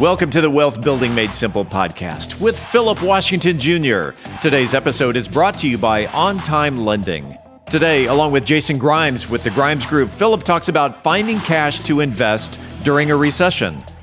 Welcome to the Wealth Building Made Simple podcast with Philip Washington Jr. Today's episode is brought to you by On Time Lending. Today, along with Jason Grimes with the Grimes Group, Philip talks about finding cash to invest during a recession.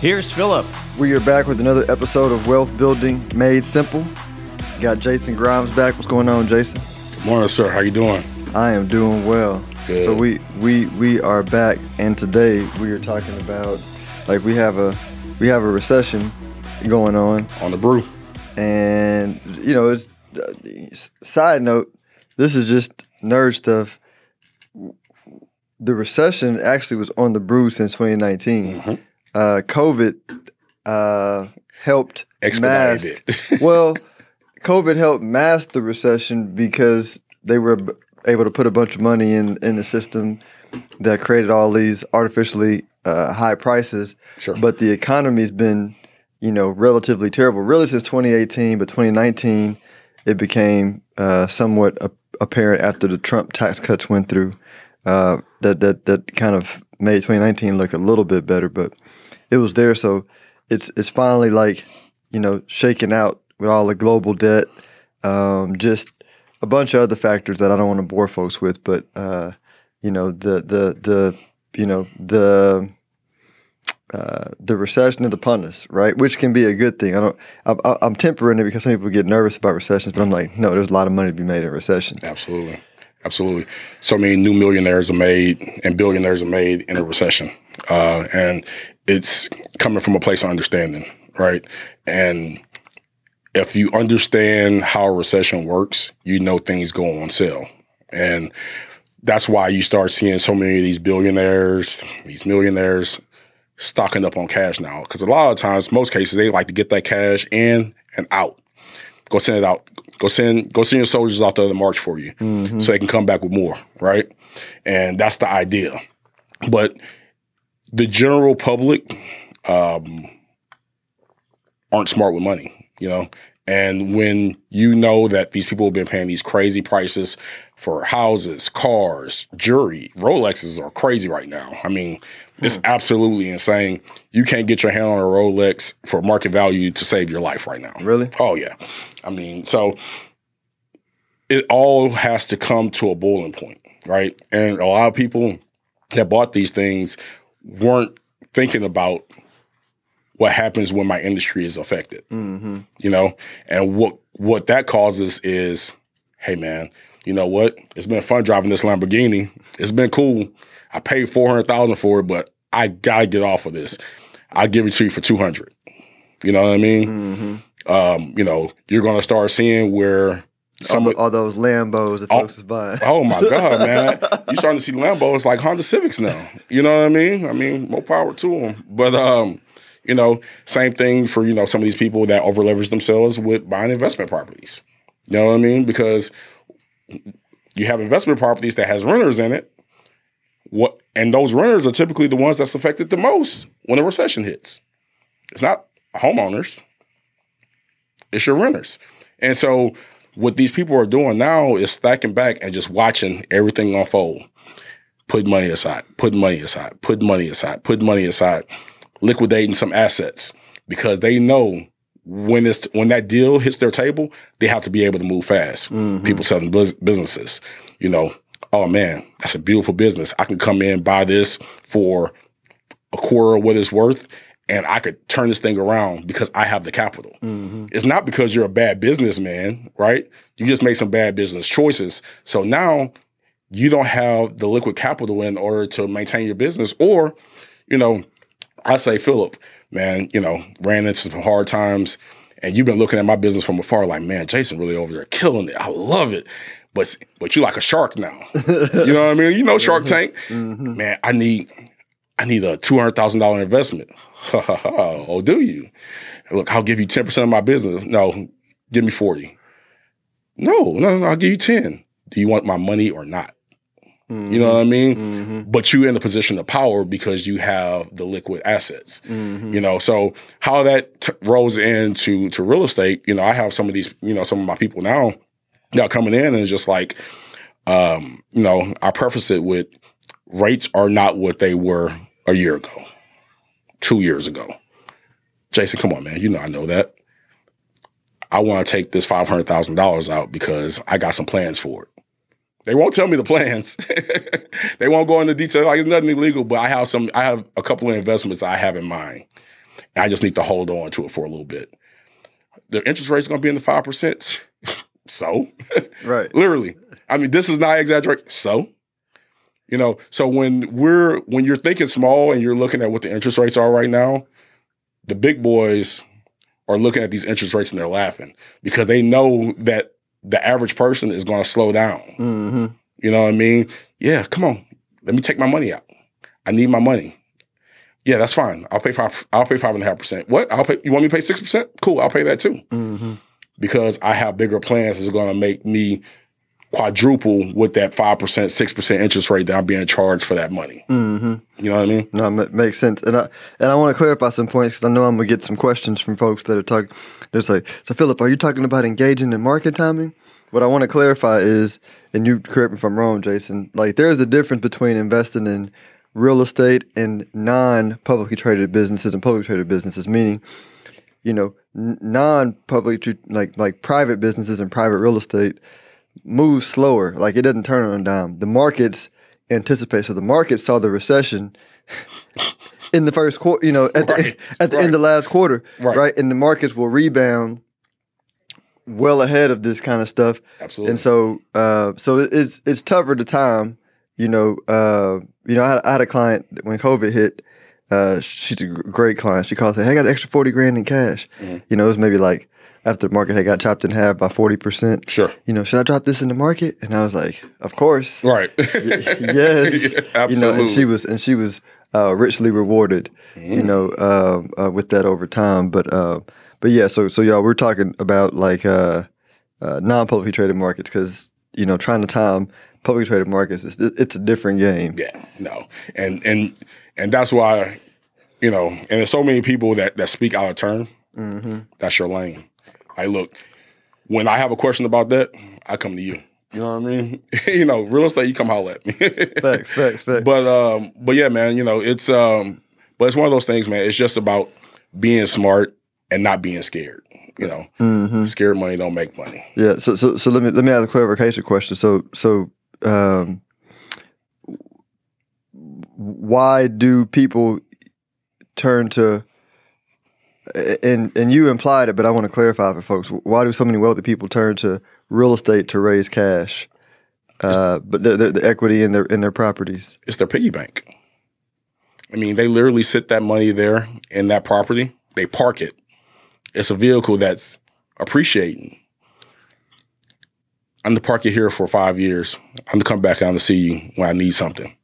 Here's Philip. We are back with another episode of Wealth Building Made Simple. Got Jason Grimes back. What's going on, Jason? Good morning, sir. How you doing? I am doing well. Good. So we we we are back, and today we are talking about like we have a we have a recession going on On the brew. and you know it's uh, side note this is just nerd stuff the recession actually was on the brew since 2019 Mhm. Uh, covid uh, helped Expedited mask it. well covid helped mask the recession because they were b- able to put a bunch of money in in the system that created all these artificially uh, high prices Sure. but the economy's been you know relatively terrible really since 2018 but 2019 it became uh, somewhat a- apparent after the trump tax cuts went through uh, that that that kind of made 2019 look a little bit better but it was there so it's it's finally like you know shaken out with all the global debt um, just a bunch of other factors that I don't want to bore folks with but uh, you know the the the you know the uh, the recession is upon us, right? Which can be a good thing. I don't. I'm, I'm tempering it because some people get nervous about recessions, but I'm like, no, there's a lot of money to be made in recession. Absolutely. Absolutely. So many new millionaires are made and billionaires are made in a recession. Uh, and it's coming from a place of understanding, right? And if you understand how a recession works, you know things go on sale. And that's why you start seeing so many of these billionaires, these millionaires stocking up on cash now. Because a lot of times, most cases, they like to get that cash in and out. Go send it out. Go send go send your soldiers out there to march for you, mm-hmm. so they can come back with more, right? And that's the idea. But the general public um, aren't smart with money, you know. And when you know that these people have been paying these crazy prices for houses, cars, jewelry, Rolexes are crazy right now. I mean, it's absolutely insane. You can't get your hand on a Rolex for market value to save your life right now. Really? Oh yeah. I mean, so it all has to come to a boiling point, right? And a lot of people that bought these things weren't thinking about what happens when my industry is affected, Mm-hmm. you know? And what what that causes is, hey man, you know what? It's been fun driving this Lamborghini. It's been cool. I paid 400,000 for it, but I got to get off of this. I'll give it to you for 200. You know what I mean? Mm-hmm. um, you know, you're to start seeing where some all, of, all those Lambos that Oh. folks is buying. oh my god, man, you're starting to see Lambos like Honda Civics now. You know what I mean? I mean, more power to them. But um, you know, same thing for you know some of these people that over leverage themselves with buying investment properties. You know what I mean? Because you have investment properties that has renters in it. What and those renters are typically the ones that's affected the most when a recession hits. It's not homeowners. It's your renters. And so what these people are doing now is stacking back and just watching everything unfold. Put money aside, put money aside, put money aside, put money aside, liquidating some assets because they know when it's when that deal hits their table, they have to be able to move fast. Mhm. People selling bus- businesses, you know, oh man, that's a beautiful business. I can come in buy this for a quarter of what it's worth, and I could turn this thing around because I have the capital. Mm-hmm. It's not because you're a bad businessman, right? You just made some bad business choices. So now you don't have the liquid capital in order to maintain your business. Or, you know, I say, Philip, man, you know, ran into some hard times and you've been looking at my business from afar like, man, Jason really over there killing it. I love it. But but you like a shark now. You know what I mean? You know Shark Tank. Mm-hmm. Man, I need I need a two hundred thousand dollar investment. oh, do you? Look, I'll give you ten percent of my business. No, give me forty. No, no, no, I'll give you ten. Do you want my money or not? Mm-hmm. You know what I mean? Mm-hmm. But you in the position of power because you have the liquid assets. Mm-hmm. You know, so how that t- rolls into to real estate. You know, I have some of these. You know, some of my people now now coming in and it's just like, um, you know, I preface it with rates are not what they were a year ago, two years ago. Jason, come on, man. You know I know that. I want to take this five hundred thousand dollars out because I got some plans for it. They won't tell me the plans. they won't go into detail. Like it's nothing illegal, but I have some. I have a couple of investments I have in mind, and I just need to hold on to it for a little bit. The interest rate's going to be in the five percent. so, Right. literally, I mean, this is not exaggerate. So, you know, so when we're when you're thinking small and you're looking at what the interest rates are right now, the big boys are looking at these interest rates and they're laughing because they know that the average person is going to slow down. Mm-hmm. You know what I mean? Yeah, come on. Let me take my money out. I need my money. Yeah, that's fine. I'll pay five. I'll pay five and a half percent. What? I'll pay. You want me to pay six percent? Cool. I'll pay that too Mm-hmm. because I have bigger plans. Is going to make me quadruple with that five percent, six percent interest rate that I'm being charged for that money. Mm-hmm. You know what I mean? No, it makes sense. And I and I want to clarify some points because I know I'm gonna get some questions from folks that are talking. They're like, so Philip, are you talking about engaging in market timing? What I want to clarify is, and you correct me if I'm wrong, Jason. Like, there's a difference between investing in real estate and non-publicly traded businesses and publicly traded businesses. Meaning, you know, non-publicly like like private businesses and private real estate move slower. Like it doesn't turn on a dime. The markets anticipate. So the market saw the recession in the first quarter. You know, at Right, the at the right. end of last quarter, Right. right. And the markets will rebound well ahead of this kind of stuff. Absolutely. And so, uh, so it's it's tougher to time. You know, uh, you know, I had, I had a client when COVID hit. Uh, she's a great client. She said, "Hey, I got an extra forty grand in cash." Mhm. You know, it was maybe like after the market had got chopped in half by forty percent. sure. You know, should I drop this in the market? And I was like, "Of course." Right. yes, Yeah, You know, absolutely. and she was and she was uh, richly rewarded. You Mm. know, uh, uh, with that over time. But uh, but yeah, so so y'all, we're talking about like uh, uh, non-publicly traded markets because you know trying to time publicly traded markets is it's a different game. Yeah, no, and and and that's why, you know, and there's so many people that that speak out of turn. Mm-hmm. That's your lane. I look when I have a question about that, I come to you. You know what I mean? you know, real estate, you come holler at me. Facts, facts, facts. But um, but yeah, man, you know, it's um, but it's one of those things, man. It's just about being smart and not being scared. You know, hmm scared money don't make money. Yeah. So so so let me let me ask a clarification question. So so um, why do people turn to and and you implied it, but I want to clarify for folks. Why do so many wealthy people turn to real estate to raise cash? Uh, but the, the, the equity in their in their properties. It's their piggy bank. I mean, they literally sit that money there in that property. They park it. It's a vehicle that's appreciating. I'm going to park it here for five years. I'm going to come back down to see you when I need something.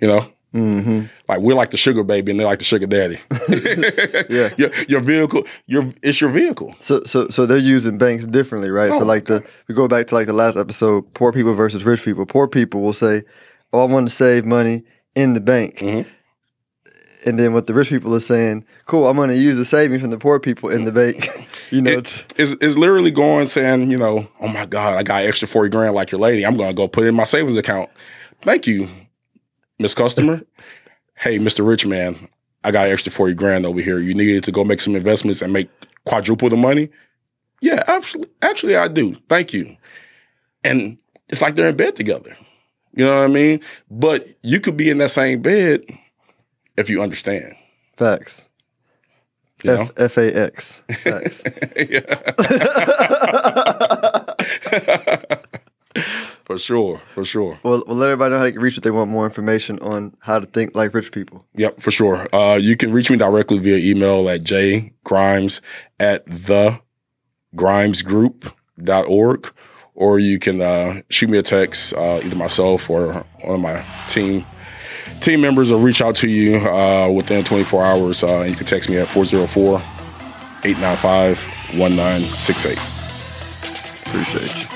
You know, Mm-hmm. like we're like the sugar baby and they're like the sugar daddy. Yeah. your your vehicle, your it's your vehicle. So so so they're using banks differently, right? Oh so like the we go back to like the last episode, poor people versus rich people. Poor people will say, "Oh, I want to save money in the bank," Mhm. and then what the rich people are saying, "Cool, I'm going to use the savings from the poor people in the bank." you know, It- it's, it's literally going saying, you know, oh my God, I got extra 40 grand like your lady. I'm going to go put it in my savings account. Thank you, Miss Customer. hey, Mr. Rich Man, I got extra 40 grand over here. You needed to go make some investments and make quadruple the money? Yeah, absolutely. Actually, I do. Thank you. And it's like they're in bed together. You know what I mean? But you could be in that same bed if you understand. facts. You? F F A X. Facts. for sure, for sure. well, well, let everybody know how they can reach if they want more information on how to think like rich people. Yep, for sure. Uh, you can reach me directly via email at jgrimes at the grimesgroup.org or you can uh, shoot me a text, uh, either myself or one of my team team members will reach out to you uh, within 24 hours. Uh, you can text me at 404 895 1968. Appreciate. You.